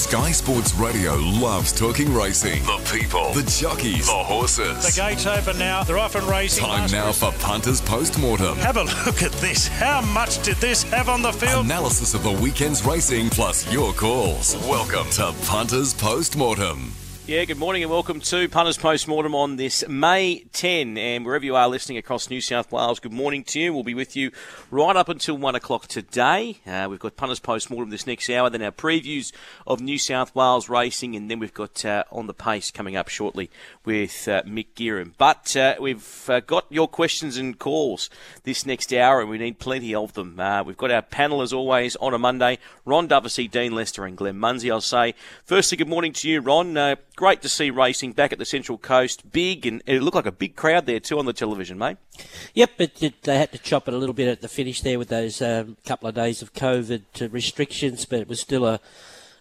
Sky Sports Radio loves talking racing. The people, the jockeys, the horses. The gate's open now. They're off and racing. Time Last now race- for Punters Postmortem. Have a look at this. How much did this have on the field? Analysis of the weekend's racing plus your calls. Welcome to Punters Postmortem. Yeah, good morning and welcome to Punters Postmortem on this May 10. And wherever you are listening across New South Wales, good morning to you. We'll be with you right up until 1 o'clock today. Uh, we've got Punters Postmortem this next hour, then our previews of New South Wales racing, and then we've got uh, On the Pace coming up shortly with uh, Mick Gearan. But uh, we've uh, got your questions and calls this next hour, and we need plenty of them. Uh, we've got our panel, as always, on a Monday Ron Dufficy, Dean Lester, and Glenn Munsey. I'll say, firstly, good morning to you, Ron. Great to see racing back at the Central Coast. Big, and it looked like a big crowd there, too, on the television, mate. Yep, but they had to chop it a little bit at the finish there with those um, couple of days of COVID restrictions, but it was still a,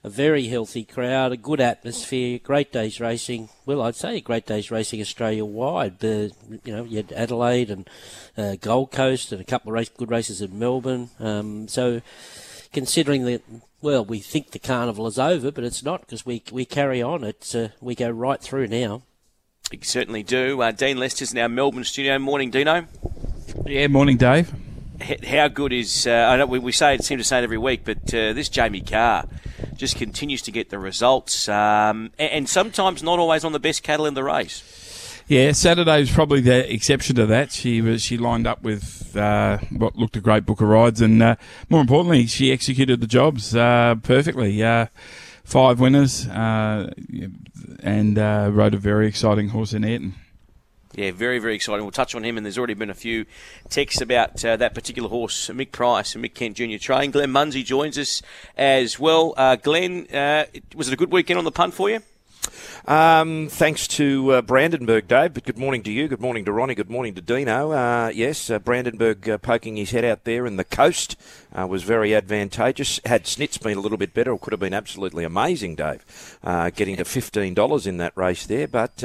a very healthy crowd, a good atmosphere, great days racing. Well, I'd say great days racing Australia wide. Uh, you know, you had Adelaide and uh, Gold Coast and a couple of race, good races in Melbourne. Um, so, considering that, well, we think the carnival is over, but it's not because we we carry on. It's uh, we go right through now. You certainly do. Uh, Dean Lester's in our Melbourne studio. Morning, Dino. Yeah, morning, Dave. H- How good is uh, I know we, we say it seem to say it every week, but uh, this Jamie Kah just continues to get the results, um, and, and sometimes not always on the best cattle in the race. Yeah, Saturday was probably the exception to that. She was she lined up with uh, what looked a great book of rides, and uh, more importantly, she executed the jobs uh, perfectly. Uh, five winners, uh, and uh, rode a very exciting horse in Ayrton. Yeah, very, very exciting. We'll touch on him, and there's already been a few texts about uh, that particular horse, Mick Price and Mick Kent Jr. train. Glenn Munsey joins us as well. Uh, Glenn, uh, was it a good weekend on the punt for you? Um, thanks to uh, Brandenburg, Dave. But good morning to you. Good morning to Ronnie. Good morning to Dino. Uh, yes, uh, Brandenburg uh, poking his head out there in the coast uh, was very advantageous. Had Snitz been a little bit better, it could have been absolutely amazing, Dave. Uh, getting to fifteen dollars in that race there, but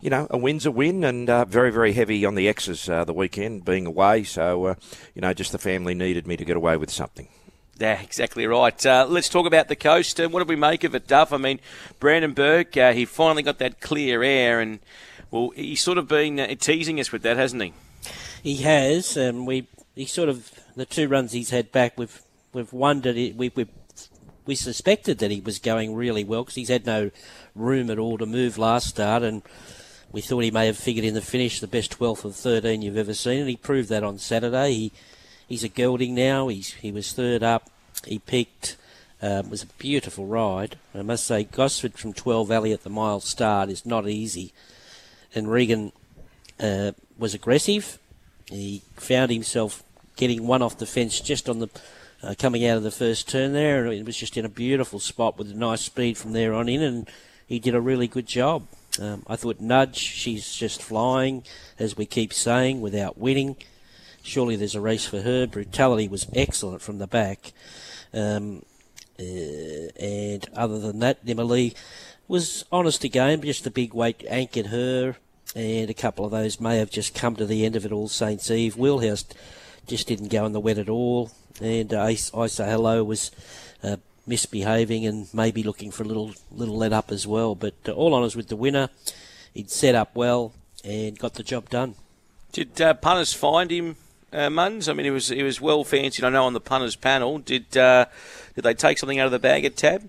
you know, a win's a win, and very, very heavy on the X's the weekend being away. So you know, just the family needed me to get away with something. Yeah, exactly right. Uh, let's talk about the coast. And what do we make of it, Duff? I mean, Brandenburg, uh, he finally got that clear air, and well, he's sort of been uh, teasing us with that, hasn't he? He has. Um, we he sort of the two runs he's had back. We've we've wondered. We we we suspected that he was going really well because he's had no room at all to move last start, and we thought he may have figured in the finish the best 12th of 13 you've ever seen, and he proved that on Saturday. He he's a gelding now. He's he was third up. He peaked. Um, it was a beautiful ride. I must say, Gosford from 12 Valley at the mile start is not easy, and Regan uh, was aggressive. He found himself getting one off the fence just on the uh, coming out of the first turn there, and it was just in a beautiful spot with a nice speed from there on in, and he did a really good job. Um, I thought Nudge, she's just flying, as we keep saying, without winning. Surely there's a race for her. Brutality was excellent from the back. Um, uh, and other than that, Nimmerly was honest again, just the big weight anchored her, and a couple of those may have just come to the end of it all Saints Eve. Wheelhouse just didn't go in the wet at all, and uh, I, I say hello was uh, misbehaving and maybe looking for a little little let up as well. But uh, all honours with the winner, he'd set up well and got the job done. Did uh, punters find him, uh, Muns? I mean, he was he was well fancied. I know on the punters panel. Did uh, did they take something out of the bag at Tab?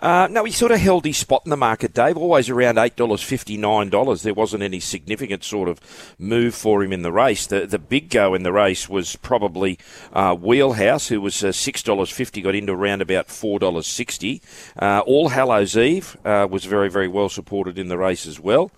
Uh, no, he sort of held his spot in the market, Dave. Always around eight dollars fifty nine dollars. There wasn't any significant sort of move for him in the race. The the big go in the race was probably uh, Wheelhouse, who was uh, six dollars fifty, got into around about four dollars sixty. Uh, All Hallows Eve uh, was very very well supported in the race as well.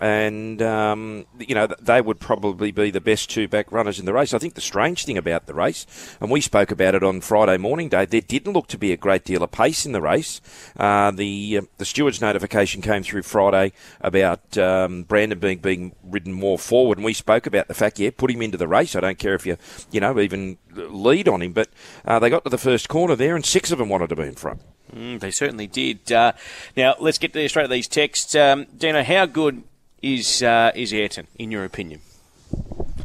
And um, you know they would probably be the best two back runners in the race. I think the strange thing about the race, and we spoke about it on Friday morning, Dave, there didn't look to be a great deal of pace in the race. Uh, the uh, the steward's notification came through Friday about um, Brandon being being ridden more forward, and we spoke about the fact, yeah, put him into the race. I don't care if you you know even lead on him, but uh, they got to the first corner there, and six of them wanted to be in front. Mm, they certainly did. Uh, now let's get straight to these texts. Um, Dino, how good is uh, is Ayrton in your opinion?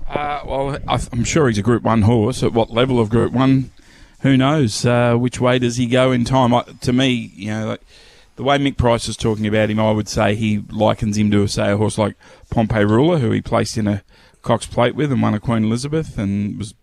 Uh, well, I'm sure he's a Group One horse. At what level of Group One? who knows uh, which way does he go in time? I, to me, you know, like, the way Mick Price is talking about him, I would say he likens him to, say, a horse like Pompeii Ruler, who he placed in a Cox Plate with and won a Queen Elizabeth and was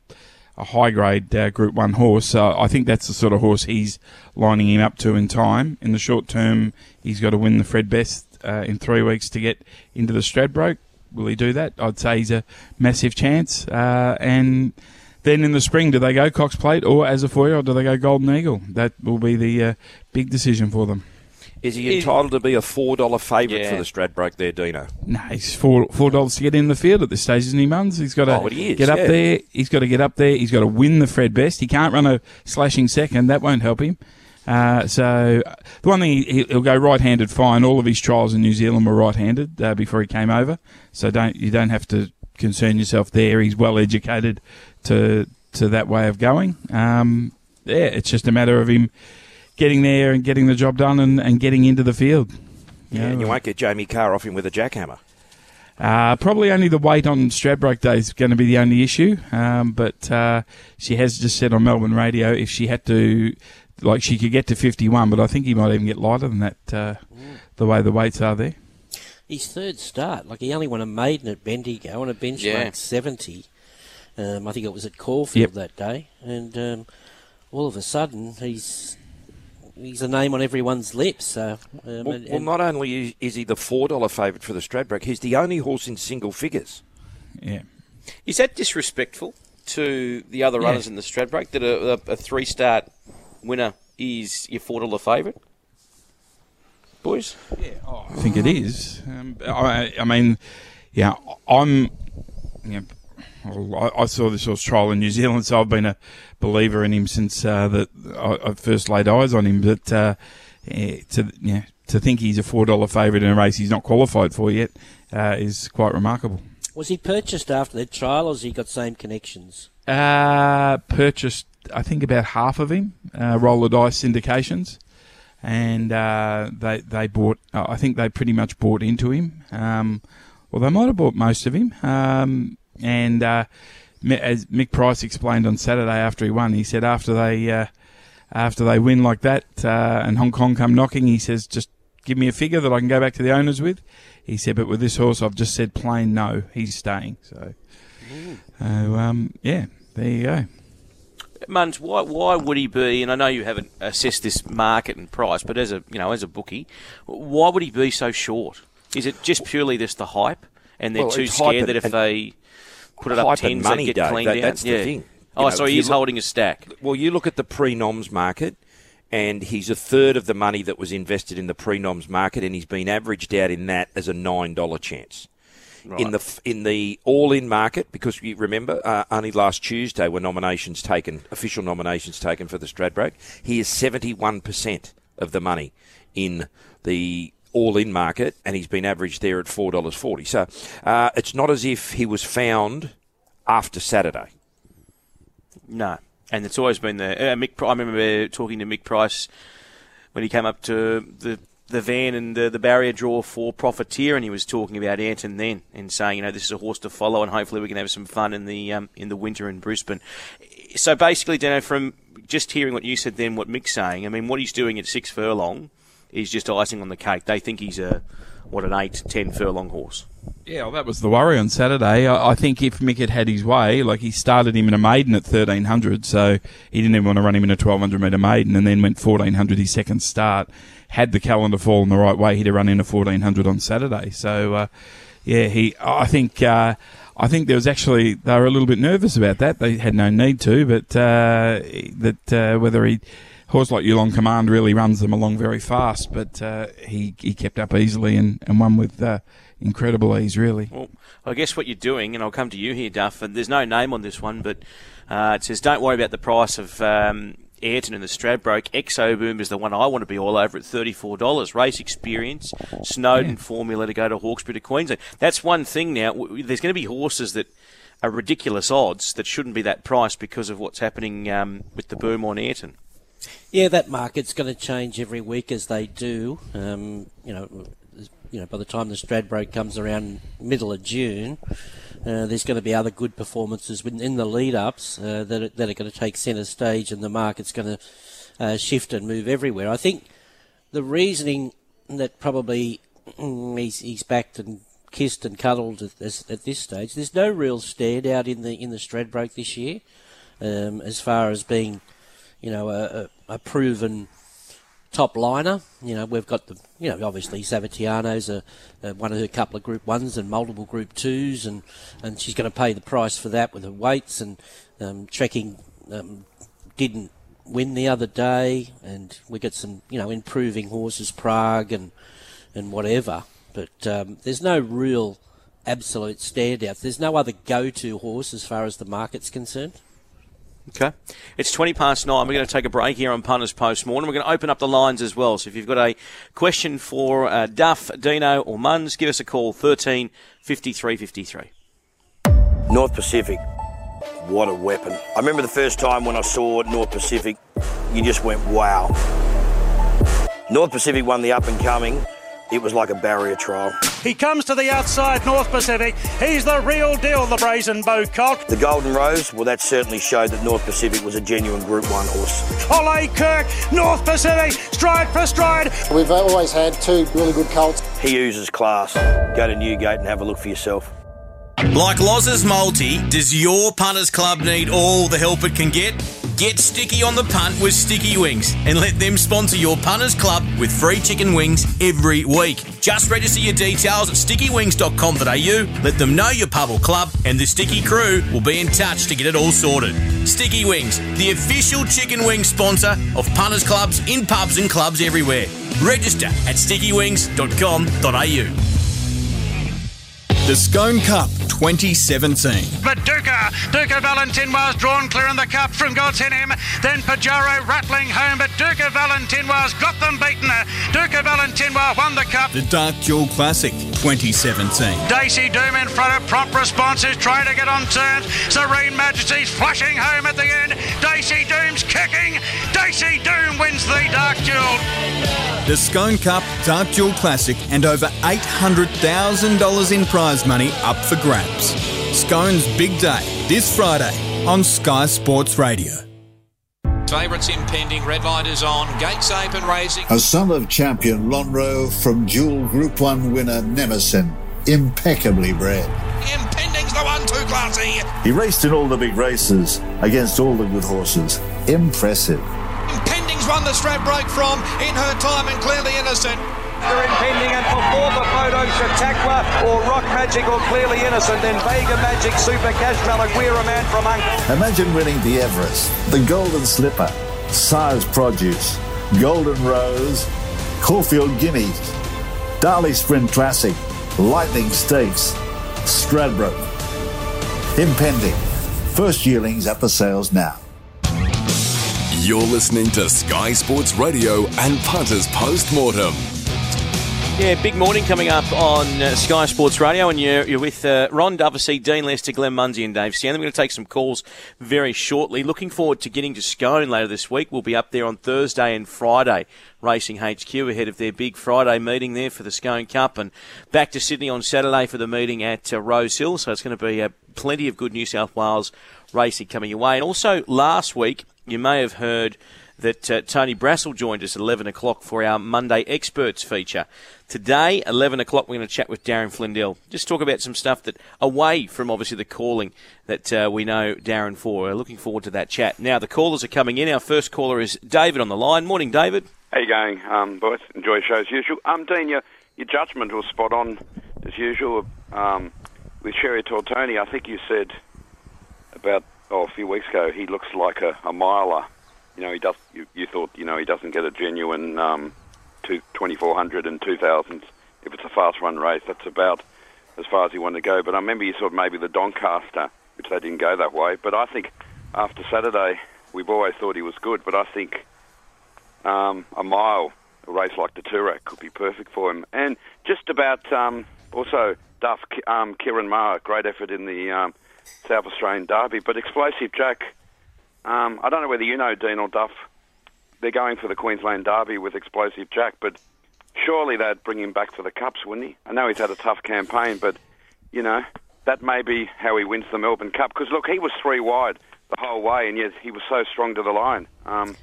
a high grade uh, Group 1 horse. I think that's the sort of horse he's lining him up to in time. In the short term, he's got to win the Fred Best uh, in three weeks to get into the Stradbroke. Will he do that? I'd say he's a massive chance. Uh, and then in the spring, do they go Cox Plate or as a four or do they go Golden Eagle? That will be the uh, big decision for them. Is he entitled to be a four dollar favourite Yeah. for the Stradbroke there, Dino? No, he's four four dollars to get in the field at this stage, isn't he, Muns? He's got to Oh, he is, get up yeah. there. He's got to get up there. He's got to win the Fred Best. He can't run a slashing second. That won't help him. Uh, so the one thing he, he'll go right-handed fine. All of his trials in New Zealand were right-handed uh, before he came over. So don't you don't have to concern yourself there. He's well educated to to that way of going. Um, yeah, it's just a matter of him getting there and getting the job done and, and getting into the field. Yeah, and you won't get Jamie Kah off him with a jackhammer. Uh, probably only the weight on Stradbroke Day is going to be the only issue. Um, but uh, she has just said on Melbourne radio if she had to, like, she could get to 51, but I think he might even get lighter than that, uh, the way the weights are there. His third start, like he only won a maiden at Bendigo on a benchmark Yeah. 70. Um, I think it was at Caulfield Yep. that day, and um, all of a sudden he's he's a name on everyone's lips. So, um, Well, and- well, not only is- is he the four dollar favourite for the Stradbroke, he's the only horse in single figures. Yeah. Is that disrespectful to the other Yeah. runners in the Stradbroke that a, a, a three start winner is your four dollar favourite? Boys? Yeah. I think it is. Um, I, I mean, yeah, I'm. You know, I, I saw this horse trial in New Zealand, so I've been a believer in him since uh, that I, I first laid eyes on him. But uh, eh, to yeah, to think he's a four dollar favourite in a race he's not qualified for yet uh, is quite remarkable. was he purchased after that trial, or has he got same connections? Uh, purchased, I think, about half of him. Uh, roller dice syndications, and uh, they they bought. Uh, I think they pretty much bought into him. Um, well, they might have bought most of him. Um, and uh, as Mick Price explained on Saturday after he won, he said after they uh, after they win like that uh, and Hong Kong come knocking, he says just give me a figure that I can go back to the owners with. He said, but with this horse, I've just said plain no, he's staying. So, so um, yeah, there you go. Muns, why why would he be? And I know you haven't assessed this market and price, but as a you know as a bookie, why would he be so short? Is it just purely just the hype, and they're Well, too scared that if they put it up tens, money, they get cleaned that- out? that's the yeah. thing. Oh, you Oh, know, so he's look- holding a stack. Well, you look at the pre-noms market, and he's a third of the money that was invested in the pre-noms market, and he's been averaged out in that as a nine dollar chance. In the in the all-in market, because you remember uh, only last Tuesday were nominations taken, official nominations taken for the Stradbroke. He is seventy-one percent of the money in the all-in market, and he's been averaged there at four dollars forty. So uh, it's not as if he was found after Saturday. No, and it's always been the uh, Mick. I remember talking to Mick Price when he came up to the the van and the, the barrier draw for Profiteer, and he was talking about Ayrton then and saying, you know, this is a horse to follow, and hopefully we can have some fun in the um, in the winter in Brisbane. So basically, Dano, from just hearing what you said, then what Mick's saying, I mean, what he's doing at six furlong is just icing on the cake. They think he's a what an eight, ten furlong horse. Yeah, well, that was the worry on Saturday. I, I think if Mick had had his way, like he started him in a maiden at 1300, so he didn't even want to run him in a 1200 metre maiden, and then went 1400 his second start. Had the calendar fallen the right way, he'd have run in a 1400 on Saturday. So, uh, yeah, he. I think. Uh, I think there was actually they were a little bit nervous about that. They had no need to, but uh, that uh, whether he horse like Yulong Command really runs them along very fast, but uh, he he kept up easily and, and won with uh, incredible ease, really. Well, I guess what you're doing, and I'll come to you here, Duff, and there's no name on this one, but uh, it says, don't worry about the price of um, Ayrton and the Stradbroke. Exo Boom is the one I want to be all over at $34. Race experience, Snowden formula to go to Hawkesbury to Queensland. That's one thing now. There's going to be horses that are ridiculous odds that shouldn't be that price because of what's happening um, with the boom on Ayrton. Yeah, that market's going to change every week as they do. Um, you know, you know, by the time the Stradbroke comes around middle of June, uh, there's going to be other good performances in, the lead-ups uh, that, are, that are going to take centre stage, and the market's going to uh, shift and move everywhere. I think the reasoning that probably mm, he's, he's backed and kissed and cuddled at this, at this stage. There's no real standout in the in the Stradbroke this year, um, as far as being, you know, a, a, proven top liner. You know, we've got the, you know, obviously Savatiano's a, a, one of her couple of Group Ones and multiple Group Twos, and and she's going to pay the price for that with her weights and um, trekking. Um, didn't win the other day, and we got some, you know, improving horses, Prague and and whatever. But um, there's no real absolute standout. There's no other go-to horse as far as the market's concerned. Okay. It's 20 past nine. We're going to take a break here on Punters Post Mortem. We're going to open up the lines as well. So if you've got a question for uh, Duff, Dino, or Muns, give us a call 13 53 53. North Pacific. What a weapon. I remember the first time when I saw North Pacific, you just went, wow. North Pacific won the up and coming it was like a barrier trial. He comes to the outside, North Pacific. He's the real deal, the Brazen Beau Cock. The Golden Rose, well, that certainly showed that North Pacific was a genuine Group 1 horse. Ole Kirk, North Pacific, stride for stride. We've always had two really good colts. He oozes class. Go to Newgate and have a look for yourself. Like Loz's Multi, does your punters club need all the help it can get? Get sticky on the punt with Sticky Wings and let them sponsor your punters club with free chicken wings every week. Just register your details at stickywings.com.au, let them know your pub or club, and the Sticky crew will be in touch to get it all sorted. Sticky Wings, the official chicken wing sponsor of punters clubs in pubs and clubs everywhere. Register at stickywings.com.au. The Scone Cup 2017. But Duca, Duca Valentin was drawn clear in the cup from God's in him. Then Pajaro rattling home, but Duca Valentin was got them beaten. Duca Valentin won the cup. The Dark Jewel Classic 2017. Daisy Doom in front of prompt responses, trying to get on turns. Serene Majesty's flashing home at the end. Daisy Doom's kicking. Daisy Doom wins the Dark Jewel. The Scone Cup Dark Jewel Classic and over $800,000 in prize money up for grabs. Scone's big day this Friday on Sky Sports Radio. Favourites impending, red light is on, gates open, racing. A son of champion Lonhro from dual Group 1 winner Nemesis, impeccably bred. Impending's the one-two classy. He raced in all the big races against all the good horses. Impressive. Impending's won the Stradbroke from in her time and clearly innocent. They're impending and for former photo Chautauqua or Rock Magic or Clearly Innocent, then Vega Magic, Super Cash Malak, We're a Man from Uncle. Imagine winning the Everest, the Golden Slipper, Sire's Produce, Golden Rose, Caulfield Guineas, Darley Sprint Classic, Lightning Stakes, Stradbroke. Impending. First yearlings up for sales now. You're listening to Sky Sports Radio and Punters Post Mortem. Yeah, big morning coming up on uh, Sky Sports Radio, and you're, you're with uh, Ron Dufficy, Dean Lester, Glenn Munsey, and Dave Stanley. We're going to take some calls very shortly. Looking forward to getting to Scone later this week. We'll be up there on Thursday and Friday, Racing HQ ahead of their big Friday meeting there for the Scone Cup, and back to Sydney on Saturday for the meeting at uh, Rose Hill. So it's going to be uh, plenty of good New South Wales racing coming your way. And also last week, you may have heard that uh, Tony Brassel joined us at 11 o'clock for our Monday Experts feature. Today, 11 o'clock, we're going to chat with Darren Flindell. Just talk about some stuff that, away from obviously the calling that uh, we know Darren for. We're looking forward to that chat. Now, the callers are coming in. Our first caller is David on the line. Morning, David. How you going, um, boys? Enjoy the show as usual. Um, Dean, your, your judgment was spot on as usual. Um, with Cherry Tortoni, I think you said about oh, a few weeks ago he looks like a, a miler you know, he does. You, you thought, you know, he doesn't get a genuine um, two, 2400 and 2000s. If it's a fast run race, that's about as far as he wanted to go. But I remember you thought maybe the Doncaster, which they didn't go that way. But I think after Saturday, we've always thought he was good. But I think um, a mile, a race like the Toorak, could be perfect for him. And just about um, also Duff, um, Ciaron Maher, great effort in the um, South Australian Derby. But Explosive Jack um, I don't know whether you know Dean or Duff. They're going for the Queensland Derby with Explosive Jack, but surely they'd bring him back for the Cups, wouldn't he? I know he's had a tough campaign, but, you know, that may be how he wins the Melbourne Cup. Because look, he was three wide the whole way, and yet he was so strong to the line. Um,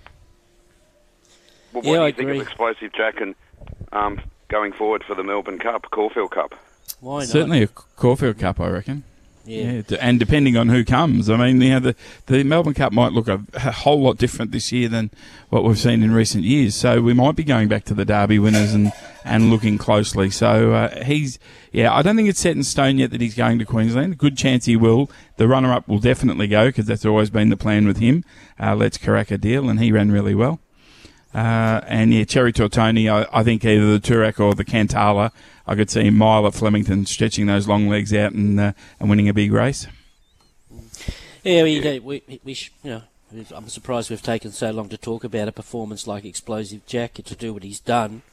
well, what Yeah, do you I think agree. of Explosive Jack and um, going forward for the Melbourne Cup, Caulfield Cup? Why not? Certainly a Caulfield Cup, I reckon. Yeah. d- and depending on who comes, I mean, you know, the the Melbourne Cup might look a, a whole lot different this year than what we've seen in recent years. So we might be going back to the Derby winners and, and looking closely. So uh, he's, yeah, I don't think it's set in stone yet that he's going to Queensland. Good chance he will. The runner up will definitely go because that's always been the plan with him. Uh, let's crack a deal, and he ran really well. Uh, and yeah, Cherry Tortoni, I, I think either the Toorak or the Cantala, I could see Mile at Flemington stretching those long legs out and uh, and winning a big race. Yeah, we, we, we you know, I'm surprised we've taken so long to talk about a performance like Explosive Jack to do what he's done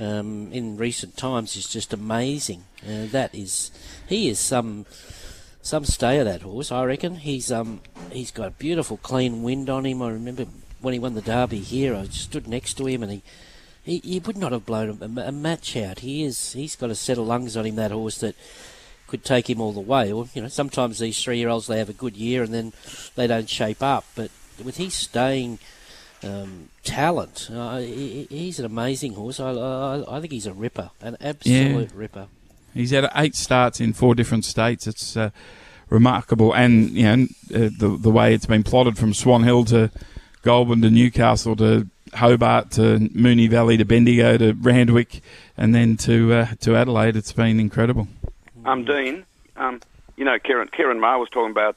um, in recent times is just amazing. Uh, that is, he is some some stay of that horse. I reckon he's um he's got a beautiful clean wind on him. I remember when he won the Derby here, I stood next to him and he. He, he would not have blown a, a match out. He is. He's got a set of lungs on him. That horse that could take him all the way. Or you know, sometimes these three-year-olds they have a good year and then they don't shape up. But with his staying um, talent, uh, he, he's an amazing horse. I, I, I think he's a ripper, an absolute ripper. He's had eight starts in four different states. It's uh, remarkable, and you know uh, the the way it's been plotted from Swan Hill to Goulburn to Newcastle to Hobart to Moonee Valley to Bendigo to Randwick, and then to uh, to Adelaide. It's been incredible. Um, Dean, um, you know, Ciaron, Ciaron Maher was talking about,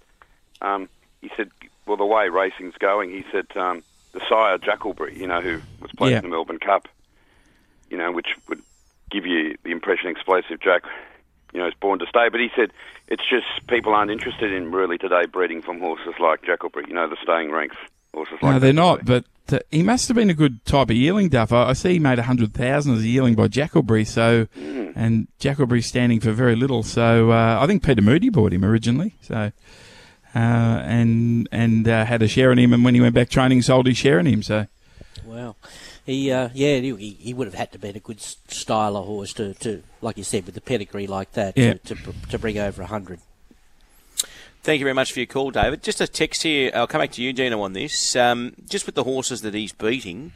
um, he said, well, the way racing's going, he said um, the sire Jakkalberry, you know, who was playing Yeah. in the Melbourne Cup, you know, which would give you the impression Explosive Jack, you know, is born to stay. But he said it's just people aren't interested in really today breeding from horses like Jakkalberry, you know, the staying ranks horses like no, they're not. But uh, he must have been a good type of yearling, duffer. I, I see he made a hundred thousand as a yearling by Jakkalberry. So, and Jakkalberry's standing for very little. So uh, I think Peter Moody bought him originally. So. Uh, and and uh, had a share in him, and when he went back training, sold his share in him. So, Wow. He, uh, yeah, he, he would have had to be a good style of horse to, to, like you said, with the pedigree like that, Yeah. to, to, to bring over a hundred. Thank you very much for your call, David. Just a text here. I'll come back to you, Gino, on this. Um, just with the horses that he's beating,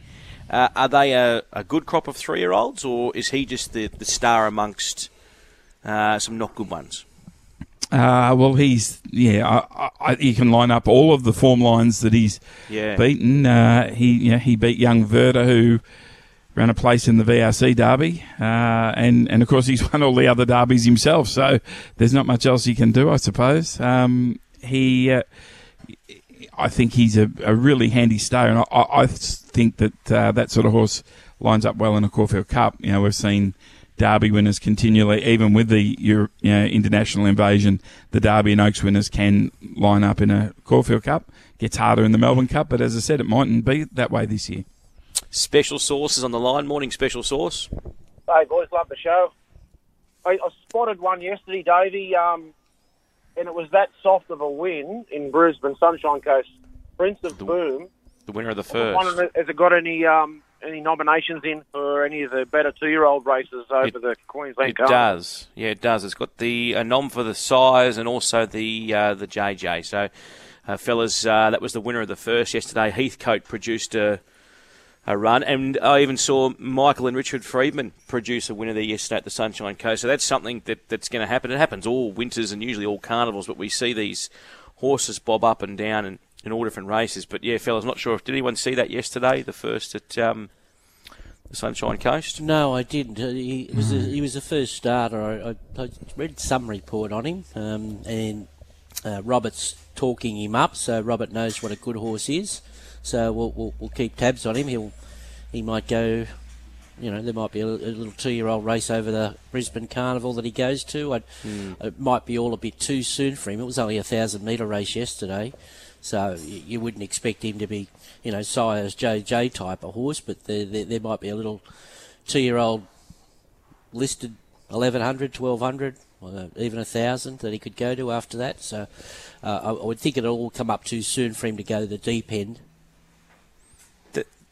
uh, are they a, a good crop of three-year-olds, or is he just the, the star amongst uh, some not good ones? Uh, well, he's yeah. I, I, you can line up all of the form lines that he's Yeah. beaten. Uh, he you know, he beat Young Werther, who ran a place in the VRC Derby, uh, and and of course he's won all the other derbies himself. So there's not much else he can do, I suppose. Um, he. Uh, I think he's a, a really handy stayer, and I, I think that uh, that sort of horse lines up well in a Caulfield Cup. You know, we've seen Derby winners continually, even with the you know, international invasion. The Derby and Oaks winners can line up in a Caulfield Cup. Gets harder in the Melbourne Cup, but as I said, it mightn't be that way this year. Special Sauce is on the line. Morning, Special Sauce. Hey, boys, love the show. I, I spotted one yesterday, Davey, um, and it was that soft of a win in Brisbane, Sunshine Coast. Prince of the, Boom. The winner of the first. wondering, Has it got any um, any nominations in for any of the better two-year-old races over the Queensland It Carnival? does, yeah, it does. It's got the a nom for the size and also the uh, the JJ. So, uh, fellas, uh, that was the winner of the first yesterday. Heathcote produced a a run, and I even saw Michael and Richard Freedman produce a winner there yesterday at the Sunshine Coast. So that's something that, that's going to happen. It happens all winters and usually all carnivals, but we see these horses bob up and down in, in all different races. But yeah, fellas, not sure if did anyone see that yesterday, the first at um, the Sunshine Coast. No, I didn't. Uh, He was a, he was the first starter. I, I, I read some report on him, um, and uh, Robert's talking him up, so Robert knows what a good horse is. So we'll, we'll, we'll keep tabs on him. He'll he might go. You know, there might be a, a little two-year-old race over the Brisbane Carnival that he goes to. I'd, Hmm. It might be all a bit too soon for him. It was only a thousand-metre race yesterday, so you, you wouldn't expect him to be, you know, sire's JJ type of horse. But there, there, there might be a little two-year-old listed 1100, 1200, uh, even a thousand that he could go to after that. So uh, I, I would think it'll all come up too soon for him to go to the deep end.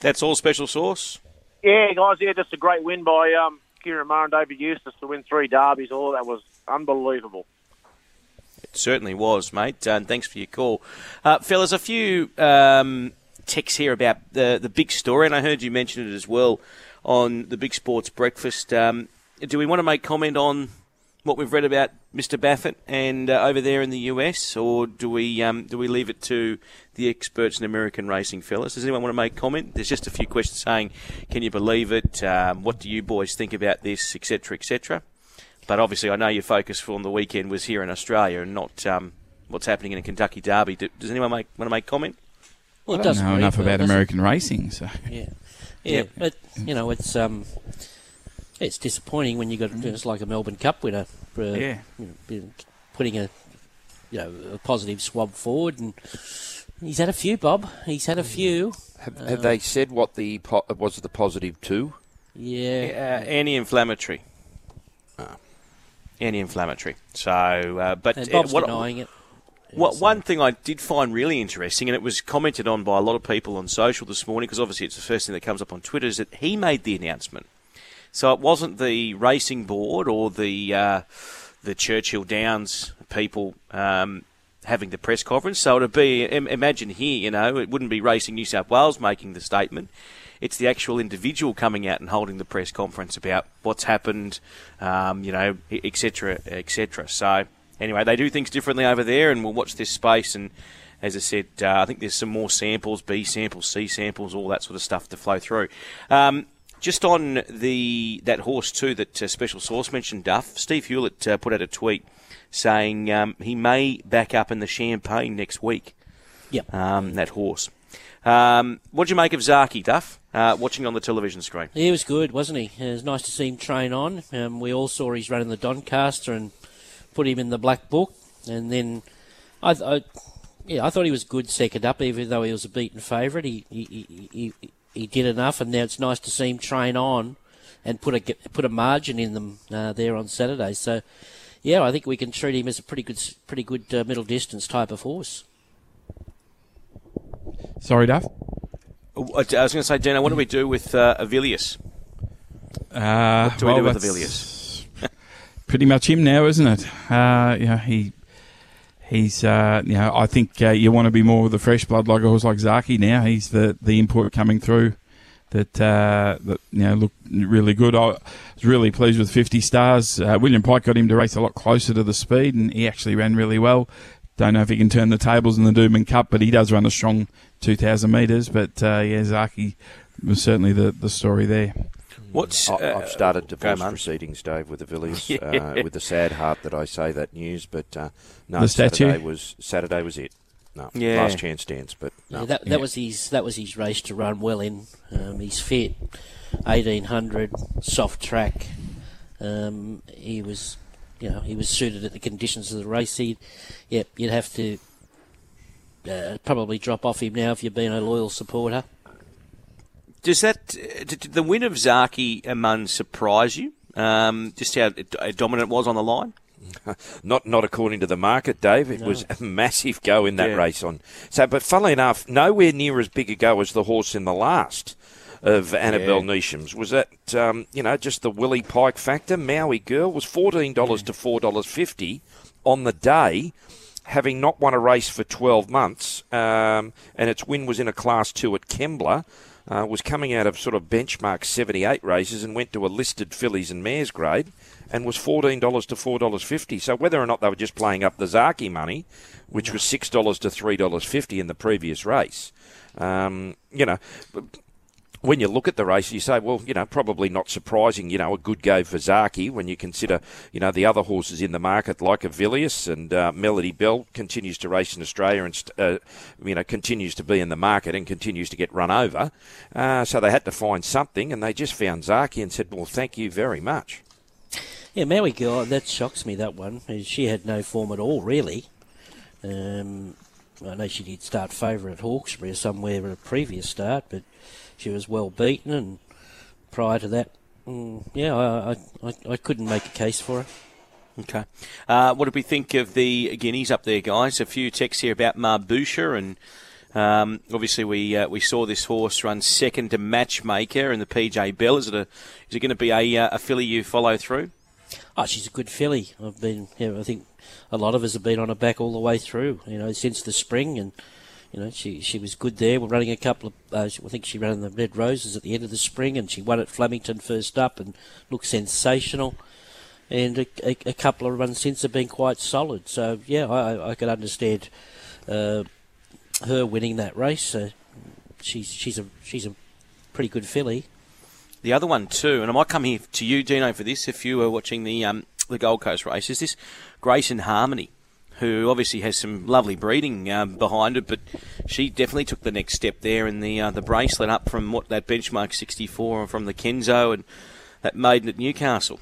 Th- that's all special sauce. Yeah, guys, yeah, just a great win by um, Ciaron Maher and David Eustace to win three derbies. Oh, that was unbelievable. It certainly was, mate. Uh, and thanks for your call, uh, fellas. A few um, texts here about the the big story, and I heard you mention it as well on the Big Sports Breakfast. Um, do we want to make comment on what we've read about Mr. Baffert and uh, over there in the US, or do we um, do we leave it to the experts in American racing, fellas? Does anyone want to make comment? There's just a few questions saying, "Can you believe it? Um, what do you boys think about this, etc., etc." But obviously, I know your focus from the weekend was here in Australia and not um, what's happening in a Kentucky Derby. Do, does anyone make, want to make comment? Well, I don't know enough about American racing, so yeah, yeah, yep. but you know, it's um, it's disappointing when you got it's like a Melbourne Cup winner, for, yeah, you know, putting a you know a positive swab forward, and he's had a few, Bob. He's had a few. Have, have uh, they said what the po- was the positive to? Yeah, uh, anti-inflammatory. Oh. Anti-inflammatory. So, uh, but and Bob's what, denying it. What, one thing I did find really interesting, and it was commented on by a lot of people on social this morning, because obviously it's the first thing that comes up on Twitter, is that he made the announcement. So it wasn't the racing board or the uh, the Churchill Downs people um, having the press conference. So it'd be imagine here, you know, it wouldn't be Racing New South Wales making the statement. It's the actual individual coming out and holding the press conference about what's happened, um, you know, etc., etc. So anyway, they do things differently over there, and we'll watch this space. And as I said, uh, I think there's some more samples, B samples, C samples, all that sort of stuff to flow through. Um, just on the that horse too that uh, Special Sauce mentioned, Duff. Steve Hewlett uh, put out a tweet saying um, he may back up in the Champagne next week. Yep. Um, that horse. Um, what do you make of Zaaki, Duff? Uh, watching on the television screen. He was good, wasn't he? It was nice to see him train on. Um, we all saw he's running the Doncaster and put him in the black book, and then I, I yeah, I thought he was good second up, even though he was a beaten favourite. He, he, he, he did enough, and now it's nice to see him train on and put a put a margin in them uh, there on Saturday. So, yeah, I think we can treat him as a pretty good pretty good uh, middle distance type of horse. Sorry, Duff. I was going to say, Dino, what do we do with uh, Avilius? Uh, what do well, we do with Avilius? pretty much him now, isn't it? Uh, yeah, he he's uh, you know I think uh, you want to be more with the fresh blood like a horse like Zaaki now. He's the the input coming through that uh, that you know looked really good. I was really pleased with 50 stars. Uh, William Pike got him to race a lot closer to the speed, and he actually ran really well. Don't know if he can turn the tables in the Doomben Cup, but he does run a strong 2,000 metres. But uh, yeah, Zaaki was certainly the the story there. What's I, I've started divorce on. proceedings, Dave, with the Villiers, uh, with a sad heart that I say that news. But uh, no, The statue? Saturday was Saturday was it. No, Yeah. last chance dance. But no. Yeah, that, that was his that was his race to run well in. Um, he's fit, eighteen hundred, soft track. Um, he was, you know, he was suited at the conditions of the race. He, yep, you'd have to uh, probably drop off him now if you've been a loyal supporter. Does that did the win of Zaaki Amun surprise you? Um, just how dominant it was on the line. not not according to the market, Dave. It No. was a massive go in that Yeah. race on. So, but funnily enough, nowhere near as big a go as the horse in the last of Annabel Neasham's. Was that um, you know just the Willie Pike factor? Maui Girl was fourteen dollars to four dollars fifty on the day. Having not won a race for 12 months, um, and its win was in a Class 2 at Kembla, uh, was coming out of sort of benchmark 78 races and went to a listed fillies and mares grade and was $14 to $4.50. So whether or not they were just playing up the Zaaki money, which was $6 to $3.50 in the previous race, um, you know, when you look at the race, you say, well, you know, probably not surprising, you know, a good go for Zaaki when you consider, you know, the other horses in the market like Avilius and uh, Melody Belle continues to race in Australia and, uh, you know, continues to be in the market and continues to get run over. Uh, so they had to find something and they just found Zaaki and said, well, thank you very much. Yeah, Maui Girl, that shocks me, that one. She had no form at all, really. Um, I know she did start favourite at Hawkesbury or somewhere at a previous start, but she was well beaten, and prior to that, mm, yeah, I, I, I, couldn't make a case for her. Okay. Uh, what did we think of the guineas up there, guys? A few texts here about Marbusha, and um, obviously we uh, we saw this horse run second to Matchmaker in the PJ Bell. Is it a is it going to be a uh, a filly you follow through? Oh, she's a good filly. I've been, you know, I think a lot of us have been on her back all the way through, you know, since the spring, and you know, she she was good there. We're running a couple of, uh, I think she ran the Red Roses at the end of the spring, and she won at Flemington first up and looked sensational. And a, a, a couple of runs since have been quite solid. So yeah, I, I could understand uh, her winning that race. Uh, she's she's a she's a pretty good filly. The other one too, and I might come here to you, Dino, for this. If you were watching the um, the Gold Coast race, is this Grace and Harmony, who obviously has some lovely breeding um, behind it, but she definitely took the next step there in the uh, the bracelet up from what that benchmark 64 from the Kenzo and that maiden at Newcastle.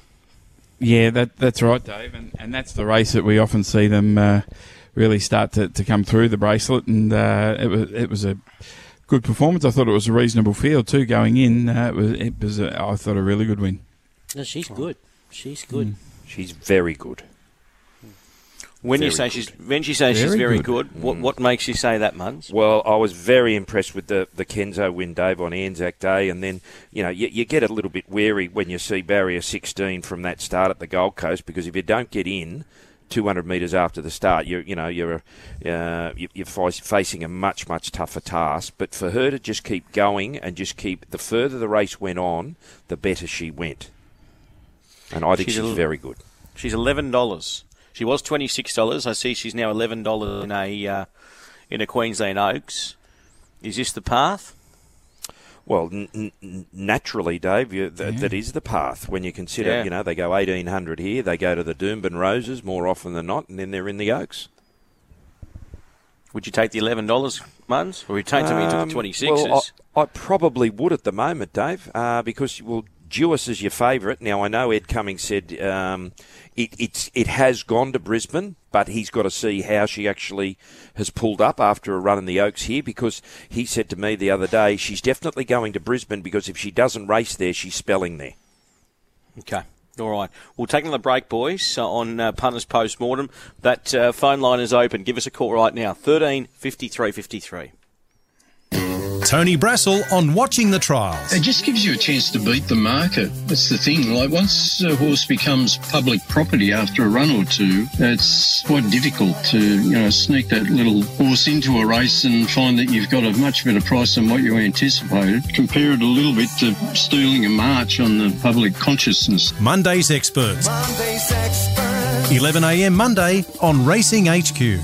Yeah, that that's right, Dave, and, and that's the race that we often see them uh, really start to, to come through the bracelet, and uh, it was it was a good performance. I thought it was a reasonable field too going in. Uh, it was it was a, I thought a really good win. No, she's good. She's good. Mm. She's very good. When Very you say good. she's when she says she's Very very good. good, what what makes you say that, Muns? Well, I was very impressed with the, the Kenzo win, Dave, on Anzac Day. And then, you know, you, you get a little bit wary when you see barrier 16 from that start at the Gold Coast because if you don't get in 200 metres after the start, you're, you know, you're, uh, you- you're facing a much, much tougher task. But for her to just keep going and just keep, the further the race went on, the better she went. And I think she's, She's a- very good. She's eleven dollars. She was twenty six dollars. I see she's now eleven dollars in a uh, in a Queensland Oaks. Is this the path? Well, n- n- naturally, Dave, you, th- Yeah. that is the path. When you consider, Yeah. you know, they go eighteen hundred here, they go to the Doomben Roses more often than not, and then they're in the Oaks. Would you take the eleven dollars, Muns, or would you take into Um, the twenty sixes? Well, I, I probably would at the moment, Dave, uh, because well, Duais is your favourite. Now I know Ed Cummings said um, it, it's it has gone to Brisbane, but he's got to see how she actually has pulled up after a run in the Oaks here. Because he said to me the other day, she's definitely going to Brisbane because if she doesn't race there, she's spelling there. Okay. All right. We'll take another break, boys, uh, on uh, Punters Post Mortem. That uh, phone line is open. Give us a call right now. 13 53 53. Tony Brassel on watching the trials. It just gives you a chance to beat the market. That's the thing. Like once a horse becomes public property after a run or two, it's quite difficult to you know sneak that little horse into a race and find that you've got a much better price than what you anticipated. Compare it a little bit to stealing a march on the public consciousness. Monday's experts. 11 a.m. Monday on Racing HQ.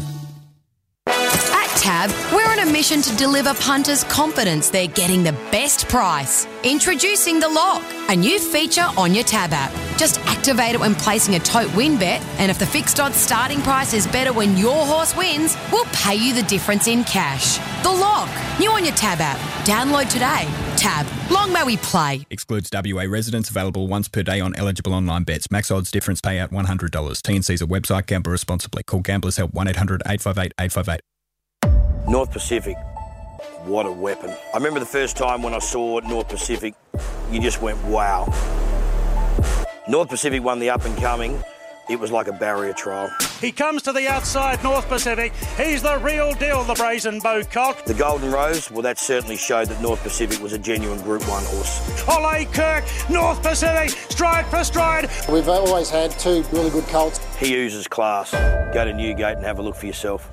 At Tab, we're on mission to deliver punters confidence they're getting the best price. Introducing The Lock, a new feature on your Tab app. Just activate it when placing a tote win bet, and if the fixed odds starting price is better when your horse wins, we'll pay you the difference in cash. The Lock, new on your Tab app. Download today. Tab, long may we play. Excludes WA residents. Available once per day on eligible online bets. Max odds difference payout $100. TNC's a website. Gamble responsibly. Call Gamblers Help 1 800 858 858. North Pacific, what a weapon. I remember the first time when I saw North Pacific, you just went, wow. North Pacific won the up and coming. It was like a barrier trial. He comes to the outside, North Pacific. He's the real deal, the Brazen Beau cock. The Golden Rose, well, that certainly showed that North Pacific was a genuine Group 1 horse. Ole Kirk, North Pacific, stride for stride. We've always had two really good colts. He uses class. Go to Newgate and have a look for yourself.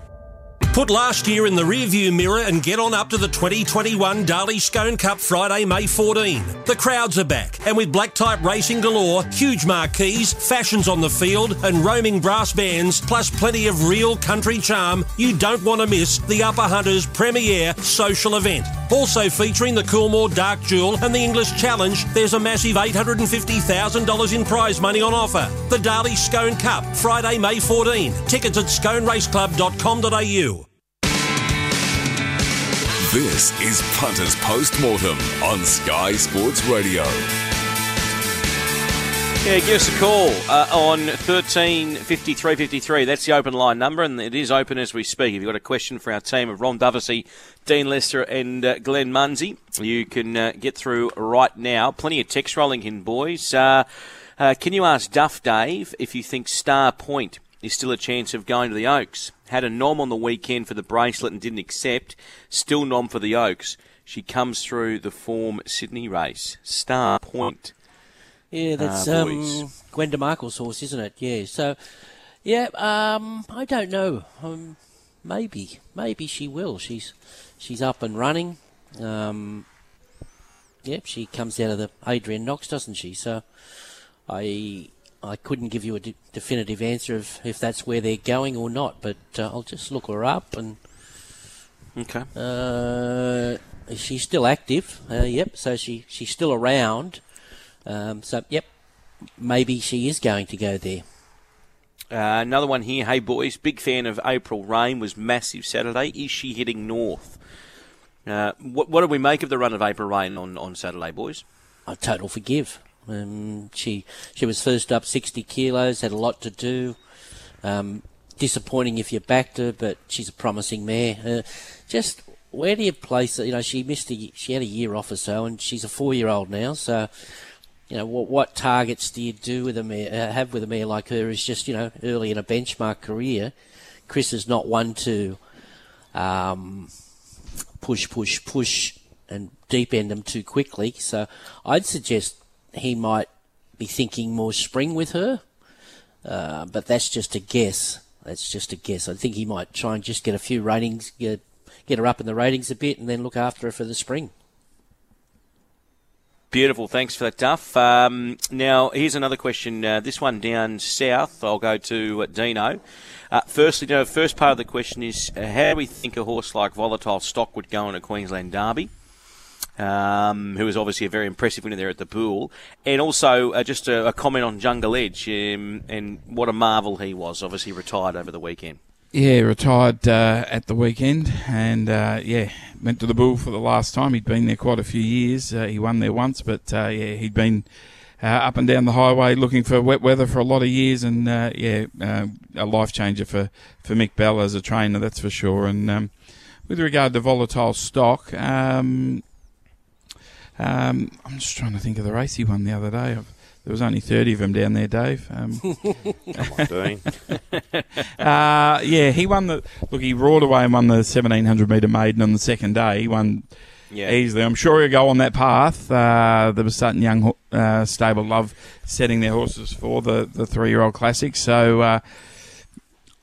Put last year in the rearview mirror and get on up to the 2021 Darley Scone Cup Friday, May 14. The crowds are back, and with black type racing galore, huge marquees, fashions on the field, and roaming brass bands, plus plenty of real country charm, you don't want to miss the Upper Hunters premier social event. Also featuring the Coolmore Dark Jewel and the English Challenge, there's a massive $850,000 in prize money on offer. The Darley Scone Cup, Friday, May 14. Tickets at sconeraceclub.com.au. This is Punters Post Mortem on Sky Sports Radio. Yeah, give us a call uh, on 13 53 53. That's the open line number, and it is open as we speak. If you've got a question for our team of Ron Dufficy, Dean Lester, and uh, Glenn Munsey, you can uh, get through right now. Plenty of text rolling in, boys. Uh, uh, can you ask Duff Dave if you think Star Point is still a chance of going to the Oaks? Had a nom on the weekend for the bracelet and didn't accept. Still nom for the Oaks. She comes through the form Sydney race. Star Point. Yeah, that's uh, um. Gwen DeMarco's horse, isn't it? Yeah. So, yeah, um, I don't know. Um, maybe, maybe she will. She's she's up and running. Um, yep, she comes out of the Adrian Knox, doesn't she? So, I I couldn't give you a de- definitive answer if if that's where they're going or not. But uh, I'll just look her up and. Okay. Uh, she's still active. Uh, yep. So she she's still around. Um, so yep, maybe she is going to go there. Uh, another one here. Hey boys, big fan of April Rain. Was massive Saturday. Is she heading north? Uh, what, what do we make of the run of April Rain on, on Saturday, boys? A total forgive. Um, she she was first up 60 kilos, had a lot to do. Um, disappointing if you backed her, but she's a promising mare. Uh, just where do you place her? You know, she missed a she had a year off or so, and she's a four year old now. So, you know, what what targets do you do with a mare? Uh, have with a mare like her is just you know early in a benchmark career. Chris is not one to um, push, push, push, and deep end them too quickly. So, I'd suggest he might be thinking more spring with her. Uh, but that's just a guess. That's just a guess. I think he might try and just get a few ratings, get, get her up in the ratings a bit, and then look after her for the spring. Beautiful. Thanks for that, Duff. Um, now, here's another question. Uh, this one down south. I'll go to Dino. Uh, firstly, Dino, first part of the question is uh, how do we think a horse like Volatile Stock would go in a Queensland Derby? Um, who was obviously a very impressive winner there at the Bull, and also uh, just a, a comment on Jungle Edge um, and what a marvel he was. Obviously retired over the weekend. Yeah, retired uh, at the weekend, and uh, yeah, went to the Bull for the last time. He'd been there quite a few years. Uh, he won there once, but uh, yeah, he'd been uh, up and down the highway looking for wet weather for a lot of years, and yeah, a life changer for, for Mick Bell as a trainer, that's for sure. And um, with regard to volatile stock, um, um, I'm just trying to think of the race he won the other day. I've, there was only 30 of them down there, Dave. Um, Come on, Dean. uh, yeah, he won the. Look, he roared away and won the 1700 metre maiden on the second day. He won Yeah. easily. I'm sure he'll go on that path. Uh, there was certain young uh, stable love setting their horses for the, the three year old classic. So uh,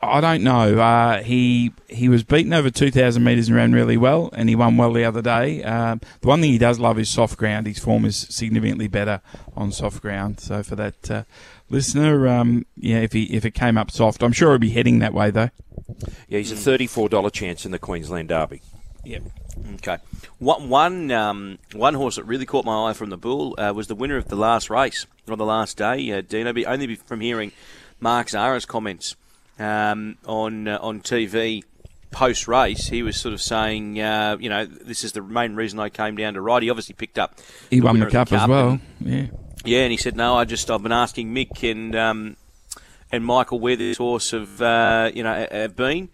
I don't know. Uh, he he was beaten over 2,000 metres and ran really well, and he won well the other day. Um, the one thing he does love is soft ground. His form is significantly better on soft ground. So for that uh, listener, um, yeah, if he if it came up soft, I'm sure he'll be heading that way though. Yeah, he's a thirty-four dollar chance in the Queensland Derby. Yep. Okay. One one um, one horse that really caught my eye from the bull uh, was the winner of the last race on the last day. Uh, Dino, only from hearing Mark Zahra's comments um, on uh, on TV post race, he was sort of saying, uh, you know, this is the main reason I came down to ride. He obviously picked up. He won winner the cup, as well. and- yeah. yeah, and he said, "No, I just I've been asking Mick and um, and Michael where this horse have uh, you know have been,